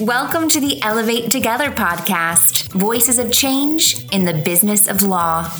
Welcome to the Elevate Together podcast Voices of Change in the Business of Law.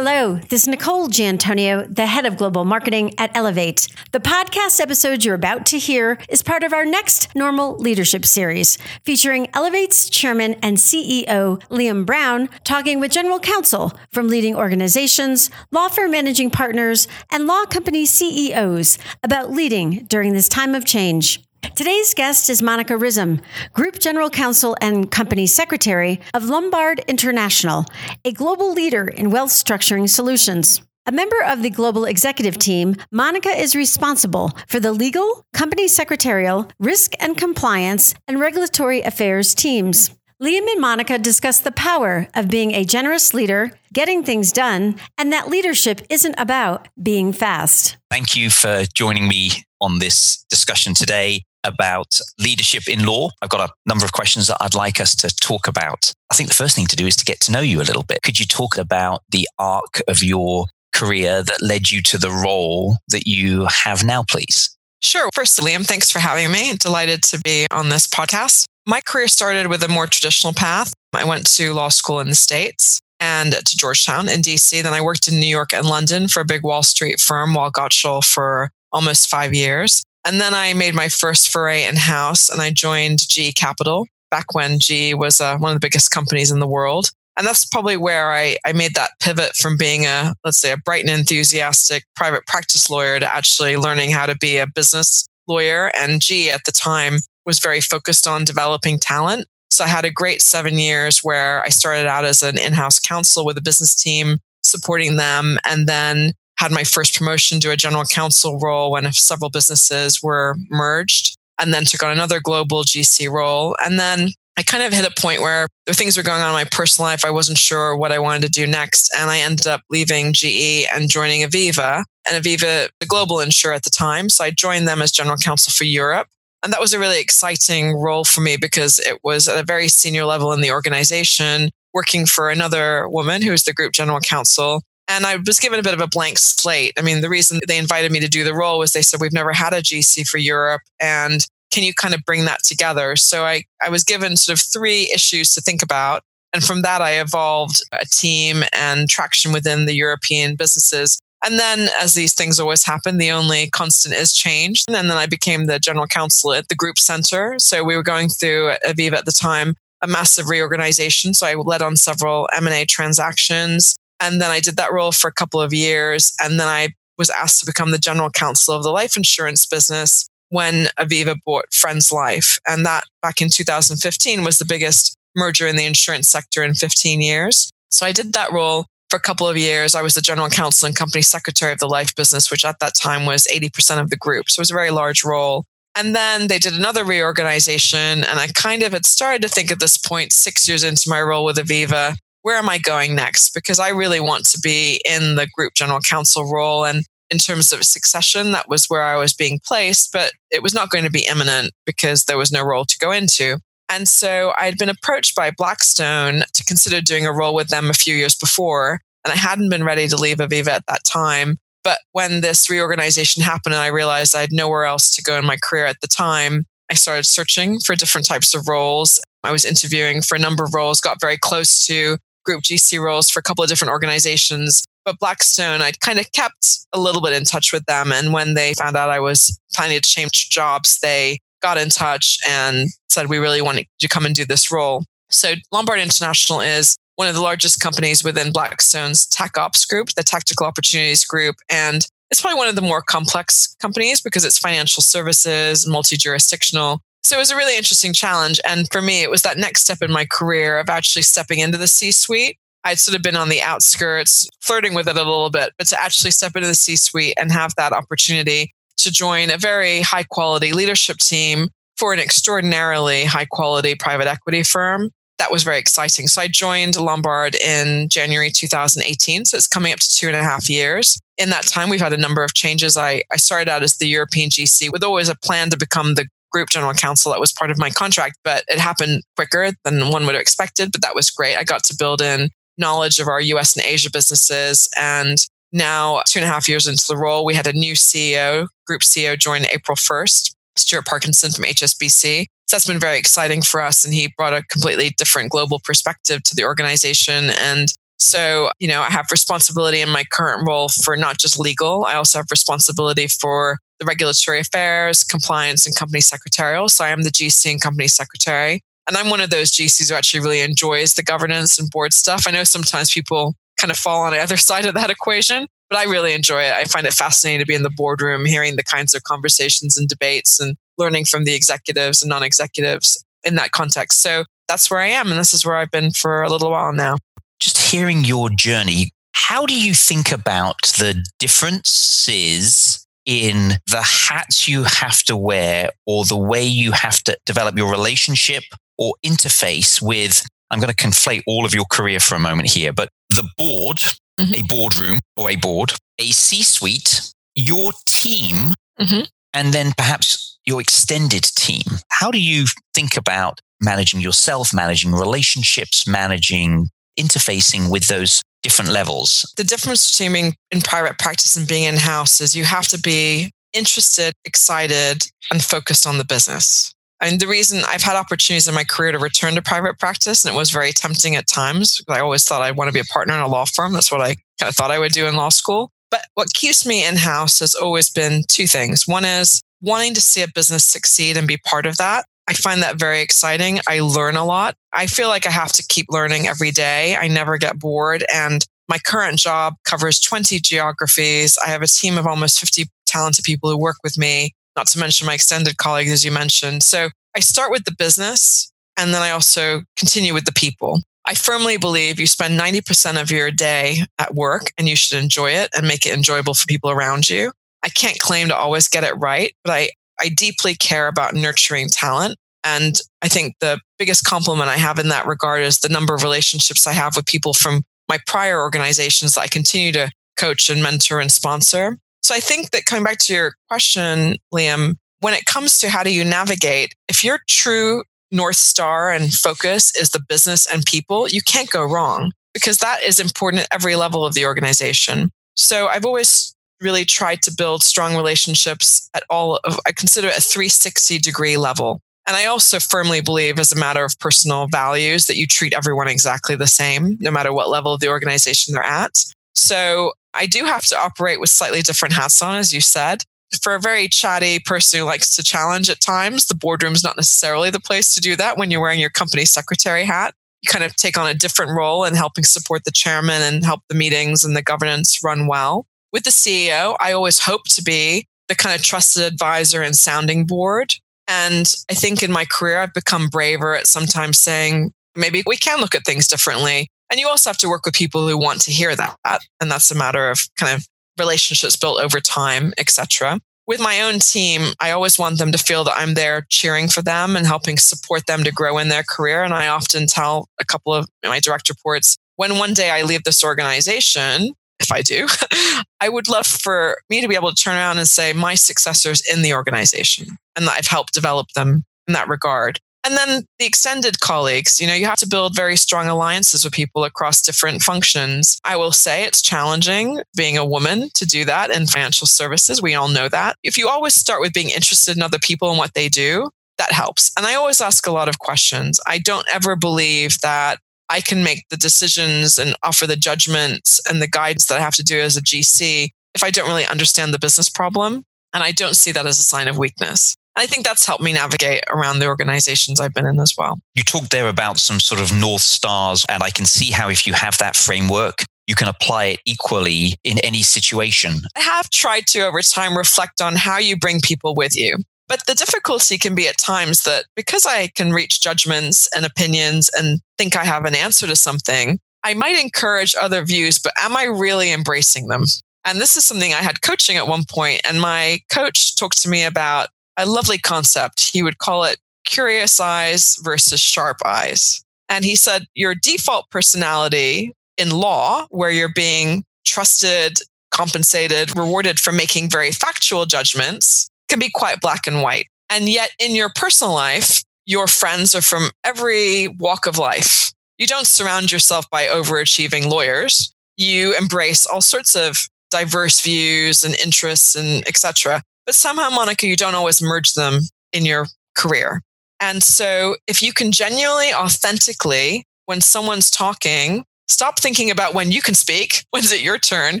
Hello, this is Nicole Giantonio, the head of global marketing at Elevate. The podcast episode you're about to hear is part of our next Normal Leadership series, featuring Elevate's chairman and CEO, Liam Brown, talking with general counsel from leading organizations, law firm managing partners, and law company CEOs about leading during this time of change. Today's guest is Monica Risam, Group General Counsel and Company Secretary of Lombard International, a global leader in wealth structuring solutions. A member of the global executive team, Monica is responsible for the legal, company secretarial, risk and compliance, and regulatory affairs teams. Liam and Monica discuss the power of being a generous leader, getting things done, and that leadership isn't about being fast. Thank you for joining me on this discussion today about leadership in law. I've got a number of questions that I'd like us to talk about. I think the first thing to do is to get to know you a little bit. Could you talk about the arc of your career that led you to the role that you have now, please? Sure. First, Liam, thanks for having me. Delighted to be on this podcast. My career started with a more traditional path. I went to law school in the States and to Georgetown in DC. Then I worked in New York and London for a big Wall Street firm, Weil Gotshal, for almost five years. And then I made my first foray in house and I joined GE Capital back when GE was uh, one of the biggest companies in the world. And that's probably where I, I made that pivot from being a, let's say, a bright and enthusiastic private practice lawyer to actually learning how to be a business lawyer. And GE at the time was very focused on developing talent. So I had a great seven years where I started out as an in house counsel with a business team supporting them. And then had my first promotion to a general counsel role when several businesses were merged, and then took on another global GC role. And then I kind of hit a point where the things were going on in my personal life. I wasn't sure what I wanted to do next. And I ended up leaving GE and joining Aviva and Aviva, the global insurer at the time. So I joined them as general counsel for Europe. And that was a really exciting role for me because it was at a very senior level in the organization, working for another woman who was the group general counsel and I was given a bit of a blank slate. I mean, the reason they invited me to do the role was they said, We've never had a GC for Europe. And can you kind of bring that together? So I, I was given sort of three issues to think about. And from that, I evolved a team and traction within the European businesses. And then, as these things always happen, the only constant is change. And then I became the general counsel at the group center. So we were going through Aviva at the time a massive reorganization. So I led on several M&A transactions. And then I did that role for a couple of years. And then I was asked to become the general counsel of the life insurance business when Aviva bought Friends Life. And that back in 2015 was the biggest merger in the insurance sector in 15 years. So I did that role for a couple of years. I was the general counsel and company secretary of the life business, which at that time was 80% of the group. So it was a very large role. And then they did another reorganization. And I kind of had started to think at this point, six years into my role with Aviva, where am I going next? Because I really want to be in the group general counsel role. And in terms of succession, that was where I was being placed, but it was not going to be imminent because there was no role to go into. And so I had been approached by Blackstone to consider doing a role with them a few years before. And I hadn't been ready to leave Aviva at that time. But when this reorganization happened and I realized I had nowhere else to go in my career at the time, I started searching for different types of roles. I was interviewing for a number of roles, got very close to group GC roles for a couple of different organizations. But Blackstone, I'd kind of kept a little bit in touch with them. And when they found out I was planning to change jobs, they got in touch and said, We really want to come and do this role. So Lombard International is one of the largest companies within Blackstone's Tac Opps group, the Tactical Opportunities Group. And it's probably one of the more complex companies because it's financial services, multi jurisdictional. So it was a really interesting challenge. And for me, it was that next step in my career of actually stepping into the C suite. I'd sort of been on the outskirts, flirting with it a little bit, but to actually step into the C suite and have that opportunity to join a very high quality leadership team for an extraordinarily high quality private equity firm. That was very exciting. So I joined Lombard in January 2018. So it's coming up to two and a half years. In that time, we've had a number of changes. I, I started out as the European GC with always a plan to become the group general counsel that was part of my contract, but it happened quicker than one would have expected. But that was great. I got to build in knowledge of our US and Asia businesses and now two and a half years into the role, we had a new CEO, group CEO join April 1st, Stuart Parkinson from HSBC. So that's been very exciting for us. And he brought a completely different global perspective to the organization. And so, you know, I have responsibility in my current role for not just legal, I also have responsibility for the regulatory affairs, compliance, and company secretarial. So I am the GC and company secretary. And I'm one of those GCs who actually really enjoys the governance and board stuff. I know sometimes people kind of fall on the other side of that equation, but I really enjoy it. I find it fascinating to be in the boardroom, hearing the kinds of conversations and debates and learning from the executives and non executives in that context. So that's where I am. And this is where I've been for a little while now. Just hearing your journey, how do you think about the differences in the hats you have to wear or the way you have to develop your relationship or interface with? I'm going to conflate all of your career for a moment here, but the board, mm-hmm. a boardroom or a board, a C suite, your team, mm-hmm. and then perhaps your extended team. How do you think about managing yourself, managing relationships, managing interfacing with those different levels? The difference between being in private practice and being in house is you have to be interested, excited, and focused on the business. And the reason I've had opportunities in my career to return to private practice, and it was very tempting at times. I always thought I'd want to be a partner in a law firm. That's what I kind of thought I would do in law school. But what keeps me in house has always been two things. One is wanting to see a business succeed and be part of that. I find that very exciting. I learn a lot. I feel like I have to keep learning every day. I never get bored. And my current job covers 20 geographies. I have a team of almost 50 talented people who work with me, not to mention my extended colleagues, as you mentioned. So I start with the business and then I also continue with the people. I firmly believe you spend 90% of your day at work and you should enjoy it and make it enjoyable for people around you. I can't claim to always get it right, but I, I deeply care about nurturing talent. And I think the biggest compliment I have in that regard is the number of relationships I have with people from my prior organizations that I continue to coach and mentor and sponsor. So I think that coming back to your question, Liam, when it comes to how do you navigate, if your true North Star and focus is the business and people, you can't go wrong because that is important at every level of the organization. So I've always really tried to build strong relationships at all of, I consider it a 360 degree level. And I also firmly believe, as a matter of personal values, that you treat everyone exactly the same, no matter what level of the organization they're at. So I do have to operate with slightly different hats on, as you said. For a very chatty person who likes to challenge at times, the boardroom's not necessarily the place to do that when you're wearing your company secretary hat. You kind of take on a different role in helping support the chairman and help the meetings and the governance run well with the CEO, I always hope to be the kind of trusted advisor and sounding board. And I think in my career, I've become braver at sometimes saying, maybe we can look at things differently. And you also have to work with people who want to hear that. And that's a matter of kind of relationships built over time, etc. With my own team, I always want them to feel that I'm there cheering for them and helping support them to grow in their career. And I often tell a couple of my direct reports when one day I leave this organization, if I do, I would love for me to be able to turn around and say my successors in the organization and that I've helped develop them in that regard. And then the extended colleagues, you know, you have to build very strong alliances with people across different functions. I will say it's challenging being a woman to do that in financial services. We all know that. If you always start with being interested in other people and what they do, that helps. And I always ask a lot of questions. I don't ever believe that I can make the decisions and offer the judgments and the guidance that I have to do as a GC if I don't really understand the business problem. And I don't see that as a sign of weakness. I think that's helped me navigate around the organizations I've been in as well. You talked there about some sort of North Stars, and I can see how if you have that framework, you can apply it equally in any situation. I have tried to over time reflect on how you bring people with you. But the difficulty can be at times that because I can reach judgments and opinions and think I have an answer to something, I might encourage other views, but am I really embracing them? And this is something I had coaching at one point, and my coach talked to me about a lovely concept. He would call it curious eyes versus sharp eyes. And he said, Your default personality in law, where you're being trusted, compensated, rewarded for making very factual judgments, can be quite black and white. And yet in your personal life, your friends are from every walk of life. You don't surround yourself by overachieving lawyers. You embrace all sorts of diverse views and interests and etc. But somehow, Monica, you don't always merge them in your career. And so if you can genuinely, authentically, when someone's talking, stop thinking about when you can speak, when's it your turn,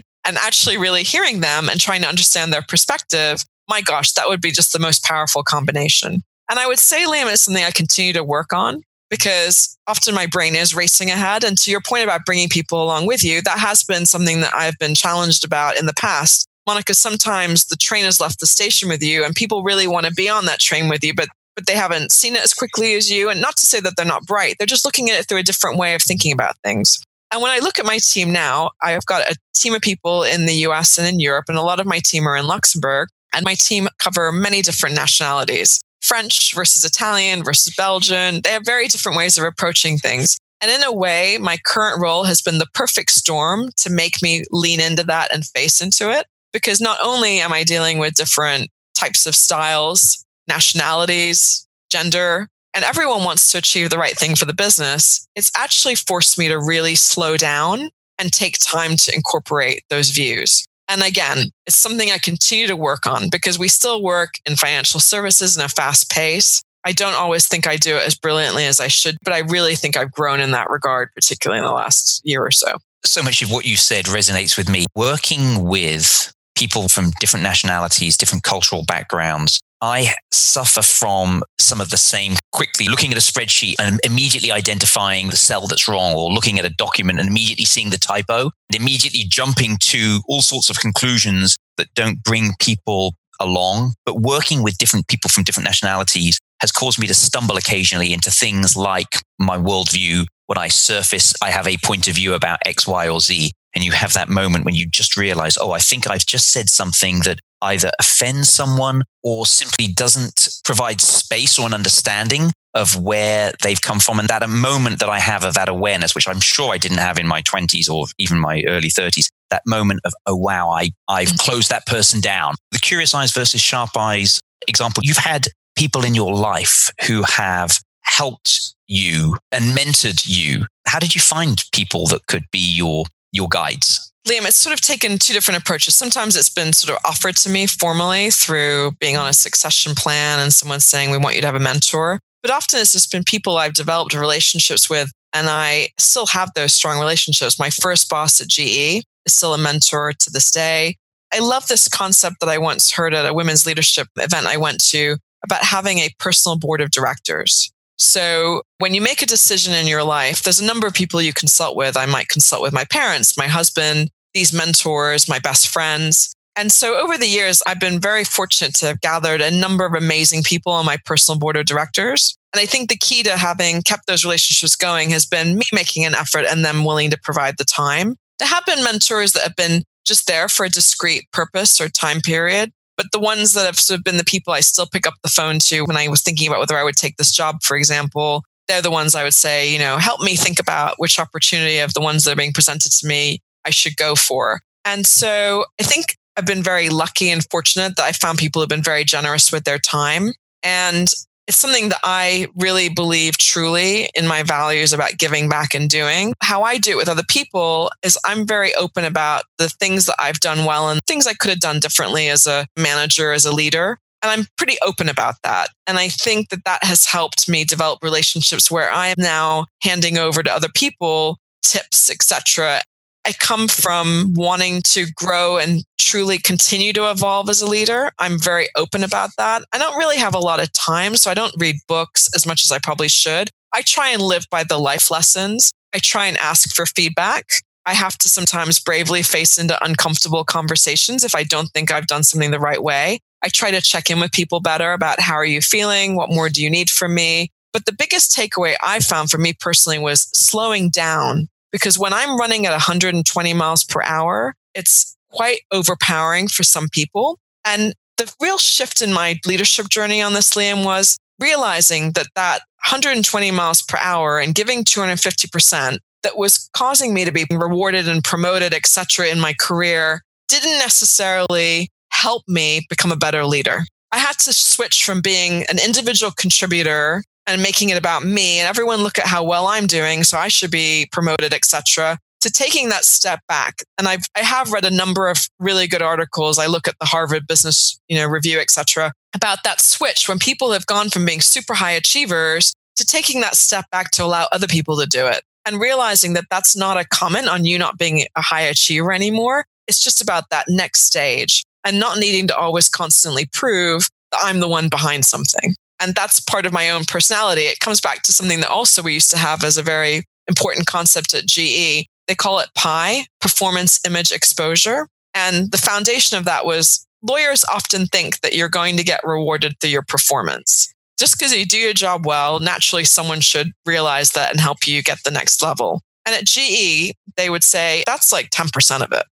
and actually really hearing them and trying to understand their perspective, my gosh, that would be just the most powerful combination. And I would say, Liam, is something I continue to work on because often my brain is racing ahead. And to your point about bringing people along with you, that has been something that I've been challenged about in the past. Monica, sometimes the train has left the station with you and people really want to be on that train with you, but but they haven't seen it as quickly as you. And not to say that they're not bright, they're just looking at it through a different way of thinking about things. And when I look at my team now, I've got a team of people in the US and in Europe, and a lot of my team are in Luxembourg. And my team cover many different nationalities. French versus Italian versus Belgian. They have very different ways of approaching things. And in a way, my current role has been the perfect storm to make me lean into that and face into it. Because not only am I dealing with different types of styles, nationalities, gender, and everyone wants to achieve the right thing for the business, it's actually forced me to really slow down and take time to incorporate those views. And again, it's something I continue to work on because we still work in financial services in a fast pace. I don't always think I do it as brilliantly as I should, but I really think I've grown in that regard, particularly in the last year or so. So much of what you said resonates with me. Working with people from different nationalities, different cultural backgrounds, I suffer from some of the same quickly looking at a spreadsheet and immediately identifying the cell that's wrong or looking at a document and immediately seeing the typo and immediately jumping to all sorts of conclusions that don't bring people along. But working with different people from different nationalities has caused me to stumble occasionally into things like my worldview. When I surface, I have a point of view about X, Y, or Z. And you have that moment when you just realize, oh, I think I've just said something that either offends someone or simply doesn't provide space or an understanding of where they've come from. And that a moment that I have of that awareness, which I'm sure I didn't have in my 20s or even my early 30s, that moment of, oh, wow, I, I've mm. closed that person down. The curious eyes versus sharp eyes example, you've had people in your life who have helped you and mentored you. How did you find people that could be your, your guides? Liam, it's sort of taken two different approaches. Sometimes it's been sort of offered to me formally through being on a succession plan and someone saying, we want you to have a mentor. But often it's just been people I've developed relationships with, and I still have those strong relationships. My first boss at GE is still a mentor to this day. I love this concept that I once heard at a women's leadership event I went to about having a personal board of directors. So when you make a decision in your life, there's a number of people you consult with. I might consult with my parents, my husband, these mentors, my best friends. And so over the years, I've been very fortunate to have gathered a number of amazing people on my personal board of directors. And I think the key to having kept those relationships going has been me making an effort and them willing to provide the time. There have been mentors that have been just there for a discrete purpose or time period. But the ones that have sort of been the people I still pick up the phone to when I was thinking about whether I would take this job, for example, they're the ones I would say, you know, help me think about which opportunity of the ones that are being presented to me I should go for. And so I think I've been very lucky and fortunate that I found people who've been very generous with their time. And it's something that I really believe truly in my values about giving back and doing. How I do it with other people is I'm very open about the things that I've done well and things I could have done differently as a manager, as a leader. And I'm pretty open about that. And I think that that has helped me develop relationships where I am now handing over to other people tips, etc. I come from wanting to grow and truly continue to evolve as a leader. I'm very open about that. I don't really have a lot of time, so I don't read books as much as I probably should. I try and live by the life lessons. I try and ask for feedback. I have to sometimes bravely face into uncomfortable conversations if I don't think I've done something the right way. I try to check in with people better about how are you feeling? What more do you need from me? But the biggest takeaway I found for me personally was slowing down because when I'm running at 120 miles per hour, it's quite overpowering for some people. And the real shift in my leadership journey on this, Liam, was realizing that that 120 miles per hour and giving 250% that was causing me to be rewarded and promoted, et cetera, in my career didn't necessarily help me become a better leader. I had to switch from being an individual contributor and making it about me and everyone look at how well I'm doing so I should be promoted etc to taking that step back. And I've, I have read a number of really good articles. I look at the Harvard Business, you know, Review, etc. about that switch when people have gone from being super high achievers to taking that step back to allow other people to do it and realizing that that's not a comment on you not being a high achiever anymore. It's just about that next stage and not needing to always constantly prove that I'm the one behind something. And that's part of my own personality. It comes back to something that also we used to have as a very important concept at GE. They call it PIE, performance image exposure. And the foundation of that was lawyers often think that you're going to get rewarded through your performance. Just because you do your job well, naturally someone should realize that and help you get the next level. And at GE, they would say that's like 10% of it.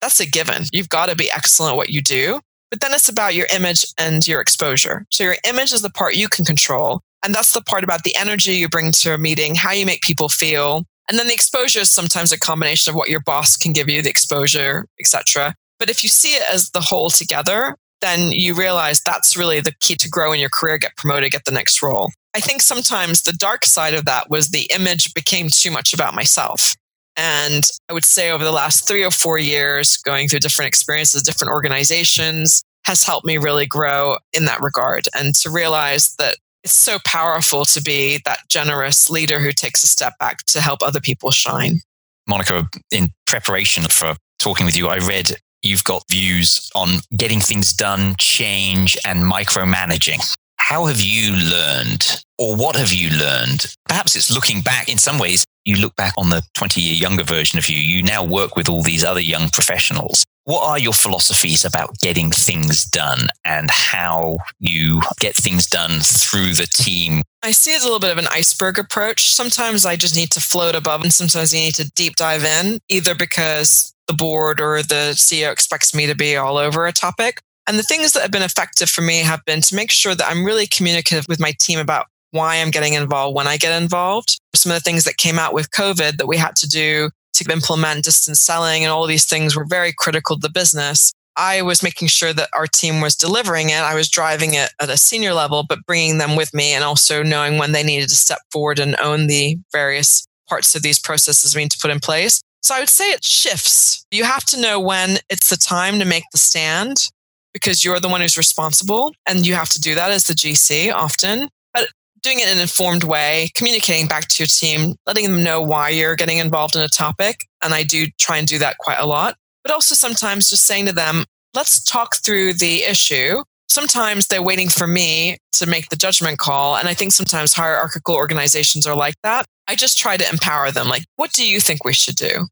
That's a given. You've got to be excellent at what you do. But then it's about your image and your exposure. So your image is the part you can control. And that's the part about the energy you bring to a meeting, how you make people feel. And then the exposure is sometimes a combination of what your boss can give you, the exposure, etc. But if you see it as the whole together, then you realize that's really the key to grow in your career, get promoted, get the next role. I think sometimes the dark side of that was the image became too much about myself. And I would say over the last three or four years, going through different experiences, different organizations has helped me really grow in that regard and to realize that it's so powerful to be that generous leader who takes a step back to help other people shine. Monica, in preparation for talking with you, I read you've got views on getting things done, change, and micromanaging. How have you learned, or what have you learned? Perhaps it's looking back in some ways, you look back on the 20 year younger version of you. You now work with all these other young professionals. What are your philosophies about getting things done and how you get things done through the team? I see it as a little bit of an iceberg approach. Sometimes I just need to float above, and sometimes you need to deep dive in, either because the board or the CEO expects me to be all over a topic. And the things that have been effective for me have been to make sure that I'm really communicative with my team about why I'm getting involved when I get involved. Some of the things that came out with COVID that we had to do to implement distance selling and all these things were very critical to the business. I was making sure that our team was delivering it. I was driving it at a senior level, but bringing them with me and also knowing when they needed to step forward and own the various parts of these processes we need to put in place. So I would say it shifts. You have to know when it's the time to make the stand because you're the one who's responsible and you have to do that as the GC often. But doing it in an informed way, communicating back to your team, letting them know why you're getting involved in a topic. And I do try and do that quite a lot. But also sometimes just saying to them, let's talk through the issue. Sometimes they're waiting for me to make the judgment call. And I think sometimes hierarchical organizations are like that. I just try to empower them. Like, what do you think we should do?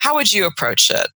How would you approach it?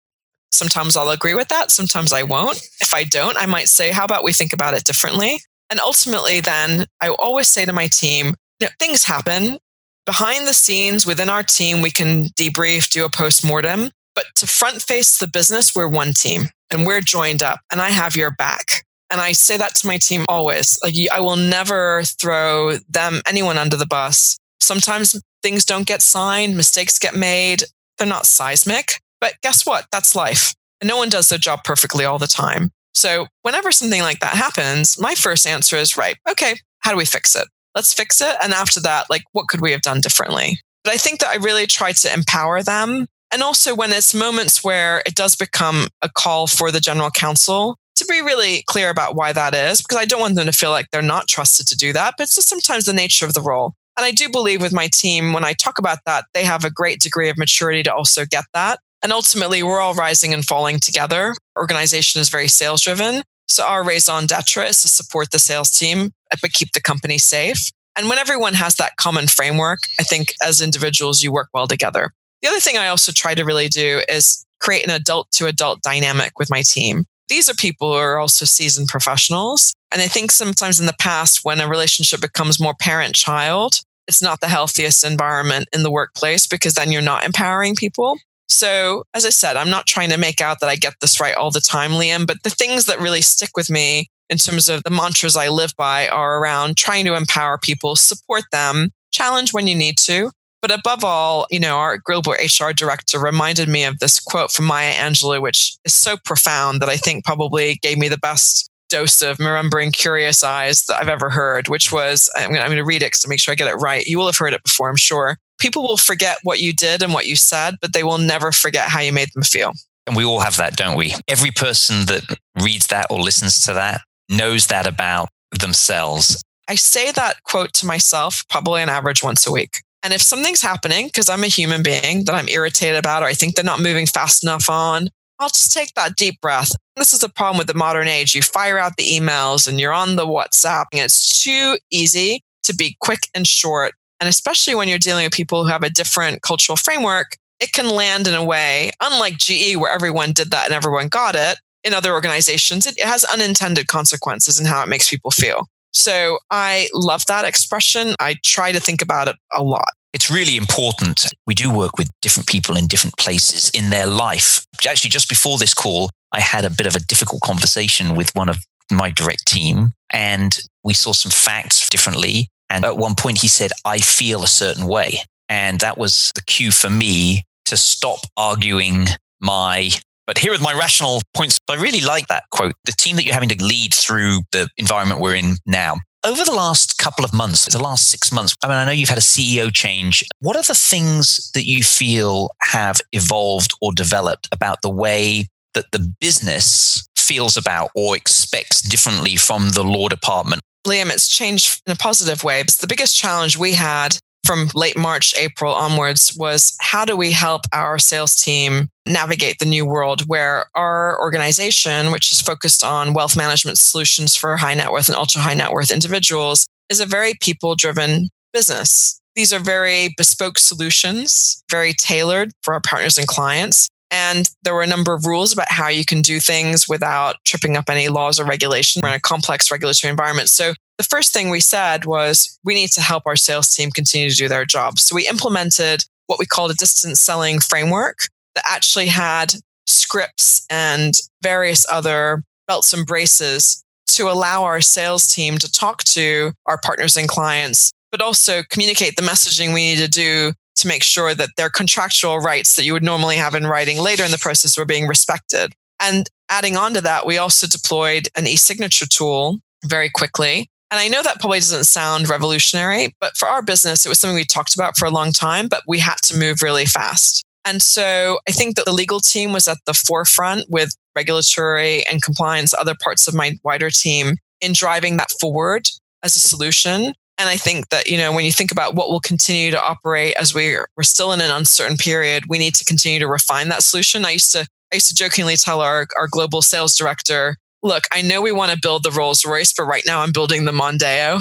Sometimes I'll agree with that. Sometimes I won't. If I don't, I might say, how about we think about it differently? And ultimately, then I always say to my team, you know, things happen behind the scenes within our team. We can debrief, do a post mortem, but to front face the business, we're one team and we're joined up and I have your back. And I say that to my team always. Like I will never throw them, anyone under the bus. Sometimes things don't get signed, mistakes get made. They're not seismic, but guess what? That's life. And no one does their job perfectly all the time. So whenever something like that happens, my first answer is, right, okay, how do we fix it? Let's fix it. And after that, like, what could we have done differently? But I think that I really try to empower them. And also when it's moments where it does become a call for the general counsel to be really clear about why that is, because I don't want them to feel like they're not trusted to do that, but it's just sometimes the nature of the role. And I do believe with my team, when I talk about that, they have a great degree of maturity to also get that. And ultimately, we're all rising and falling together. Organization is very sales driven. So our raison d'etre is to support the sales team, but keep the company safe. And when everyone has that common framework, I think as individuals, you work well together. The other thing I also try to really do is create an adult to adult dynamic with my team. These are people who are also seasoned professionals. And I think sometimes in the past, when a relationship becomes more parent child, it's not the healthiest environment in the workplace because then you're not empowering people. So, as I said, I'm not trying to make out that I get this right all the time, Liam, but the things that really stick with me in terms of the mantras I live by are around trying to empower people, support them, challenge when you need to. But above all, you know, our global HR director reminded me of this quote from Maya Angelou, which is so profound that I think probably gave me the best dose of remembering curious eyes that I've ever heard, which was I'm going to read it to make sure I get it right. You will have heard it before, I'm sure. People will forget what you did and what you said, but they will never forget how you made them feel. And we all have that, don't we? Every person that reads that or listens to that knows that about themselves. I say that quote to myself probably on average once a week. And if something's happening, because I'm a human being that I'm irritated about, or I think they're not moving fast enough on, I'll just take that deep breath. This is the problem with the modern age. You fire out the emails and you're on the WhatsApp, and it's too easy to be quick and short. And especially when you're dealing with people who have a different cultural framework, it can land in a way, unlike GE, where everyone did that and everyone got it. In other organizations, it has unintended consequences in how it makes people feel. So I love that expression. I try to think about it a lot it's really important. We do work with different people in different places in their life. Actually, just before this call, I had a bit of a difficult conversation with one of my direct team and we saw some facts differently. And at one point he said, I feel a certain way. And that was the cue for me to stop arguing my but here are my rational points. I really like that quote. The team that you're having to lead through the environment we're in now over the last couple of months, the last six months, I mean, I know you've had a CEO change. What are the things that you feel have evolved or developed about the way that the business feels about or expects differently from the law department? Liam, it's changed in a positive way. But the biggest challenge we had from late March, April onwards was how do we help our sales team navigate the new world where our organization, which is focused on wealth management solutions for high net worth and ultra high net worth individuals, is a very people driven business. These are very bespoke solutions, very tailored for our partners and clients. And there were a number of rules about how you can do things without tripping up any laws or regulation. We're in a complex regulatory environment. So the first thing we said was we need to help our sales team continue to do their job. So we implemented what we called a distance selling framework that actually had scripts and various other belts and braces to allow our sales team to talk to our partners and clients, but also communicate the messaging we need to do to make sure that their contractual rights that you would normally have in writing later in the process were being respected. And adding on to that, we also deployed an e signature tool very quickly and I know that probably doesn't sound revolutionary, but for our business, it was something we talked about for a long time, but we had to move really fast. And so I think that the legal team was at the forefront with regulatory and compliance, other parts of my wider team in driving that forward as a solution. And I think that, you know, when you think about what will continue to operate as we're, we're still in an uncertain period, we need to continue to refine that solution. I used to, I used to jokingly tell our, our global sales director, look, I know we want to build the Rolls Royce, but right now I'm building the Mondeo.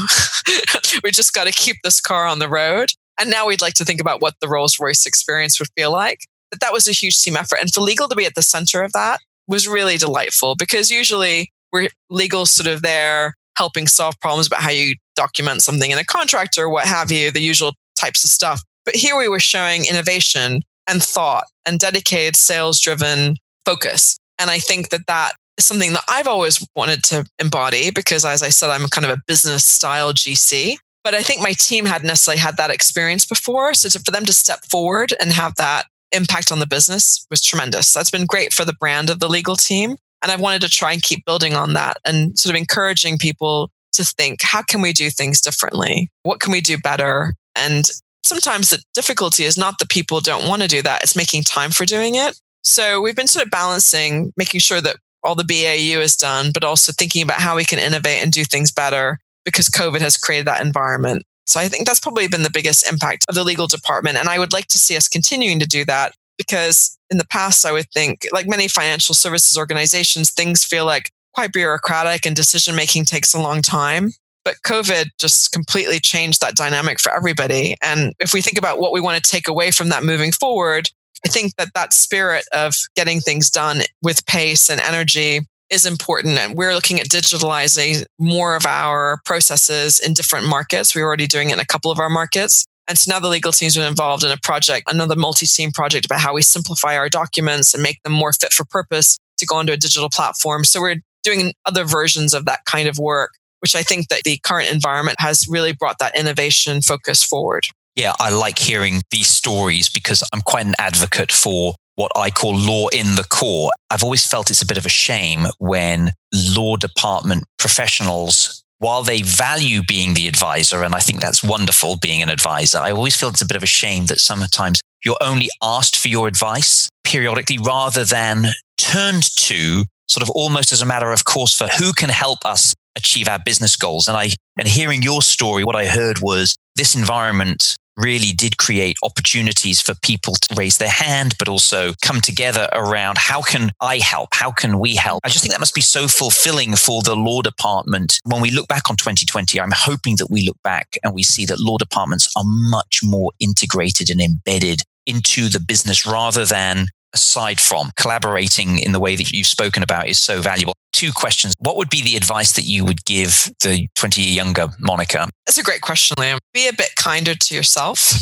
we just got to keep this car on the road. And now we'd like to think about what the Rolls Royce experience would feel like. But that was a huge team effort. And for legal to be at the center of that was really delightful because usually we're legal sort of there helping solve problems about how you document something in a contract or what have you, the usual types of stuff. But here we were showing innovation and thought and dedicated sales driven focus. And I think that that is something that I've always wanted to embody because, as I said, I'm kind of a business style GC. But I think my team hadn't necessarily had that experience before. So to, for them to step forward and have that impact on the business was tremendous. That's been great for the brand of the legal team. And I've wanted to try and keep building on that and sort of encouraging people to think, how can we do things differently? What can we do better? And sometimes the difficulty is not that people don't want to do that, it's making time for doing it. So we've been sort of balancing, making sure that all the BAU is done, but also thinking about how we can innovate and do things better because COVID has created that environment. So I think that's probably been the biggest impact of the legal department. And I would like to see us continuing to do that because in the past, I would think, like many financial services organizations, things feel like quite bureaucratic and decision making takes a long time. But COVID just completely changed that dynamic for everybody. And if we think about what we want to take away from that moving forward, I think that that spirit of getting things done with pace and energy is important. And we're looking at digitalizing more of our processes in different markets. We're already doing it in a couple of our markets. And so now the legal team's been involved in a project, another multi team project about how we simplify our documents and make them more fit for purpose to go onto a digital platform. So we're doing other versions of that kind of work, which I think that the current environment has really brought that innovation focus forward. Yeah, I like hearing these stories because I'm quite an advocate for what I call law in the core. I've always felt it's a bit of a shame when law department professionals while they value being the advisor, and I think that's wonderful being an advisor, I always feel it's a bit of a shame that sometimes you're only asked for your advice periodically rather than turned to sort of almost as a matter of course for who can help us achieve our business goals. And I, and hearing your story, what I heard was this environment really did create opportunities for people to raise their hand, but also come together around how can I help? How can we help? I just think that must be so fulfilling for the law department. When we look back on 2020, I'm hoping that we look back and we see that law departments are much more integrated and embedded into the business rather than aside from collaborating in the way that you've spoken about is so valuable. Two questions. What would be the advice that you would give the 20 year younger Monica? That's a great question, Liam. Be a bit kinder to yourself,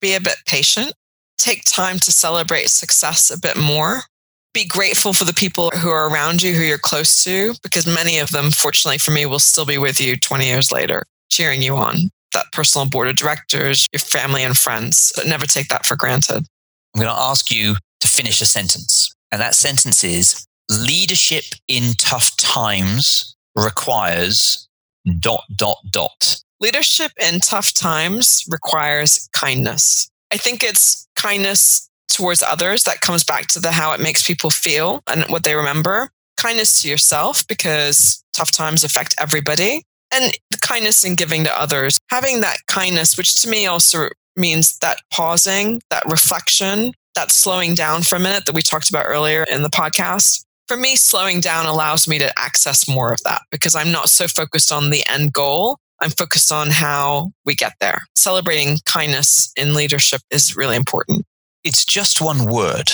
be a bit patient, take time to celebrate success a bit more. Be grateful for the people who are around you, who you're close to, because many of them, fortunately for me, will still be with you 20 years later, cheering you on. That personal board of directors, your family and friends. Never take that for granted. I'm going to ask you to finish a sentence. And that sentence is leadership in tough times requires dot, dot, dot. Leadership in tough times requires kindness. I think it's kindness towards others that comes back to the how it makes people feel and what they remember. Kindness to yourself because tough times affect everybody. And kindness in giving to others. Having that kindness, which to me also means that pausing, that reflection, that slowing down for a minute that we talked about earlier in the podcast. For me, slowing down allows me to access more of that because I'm not so focused on the end goal. I'm focused on how we get there. Celebrating kindness in leadership is really important. It's just one word,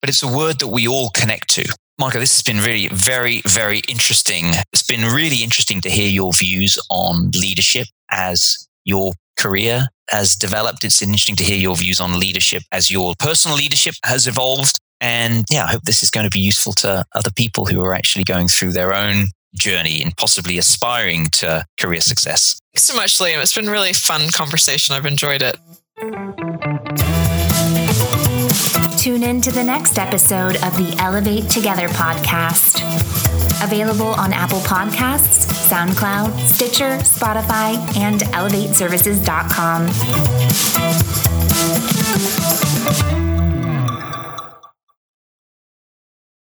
but it's a word that we all connect to. Monica, this has been really very, very interesting. It's been really interesting to hear your views on leadership as your career has developed. It's interesting to hear your views on leadership as your personal leadership has evolved. And yeah, I hope this is going to be useful to other people who are actually going through their own journey and possibly aspiring to career success. Thanks so much, Liam. It's been really fun conversation. I've enjoyed it. Tune in to the next episode of the Elevate Together podcast. Available on Apple Podcasts, SoundCloud, Stitcher, Spotify, and ElevateServices.com.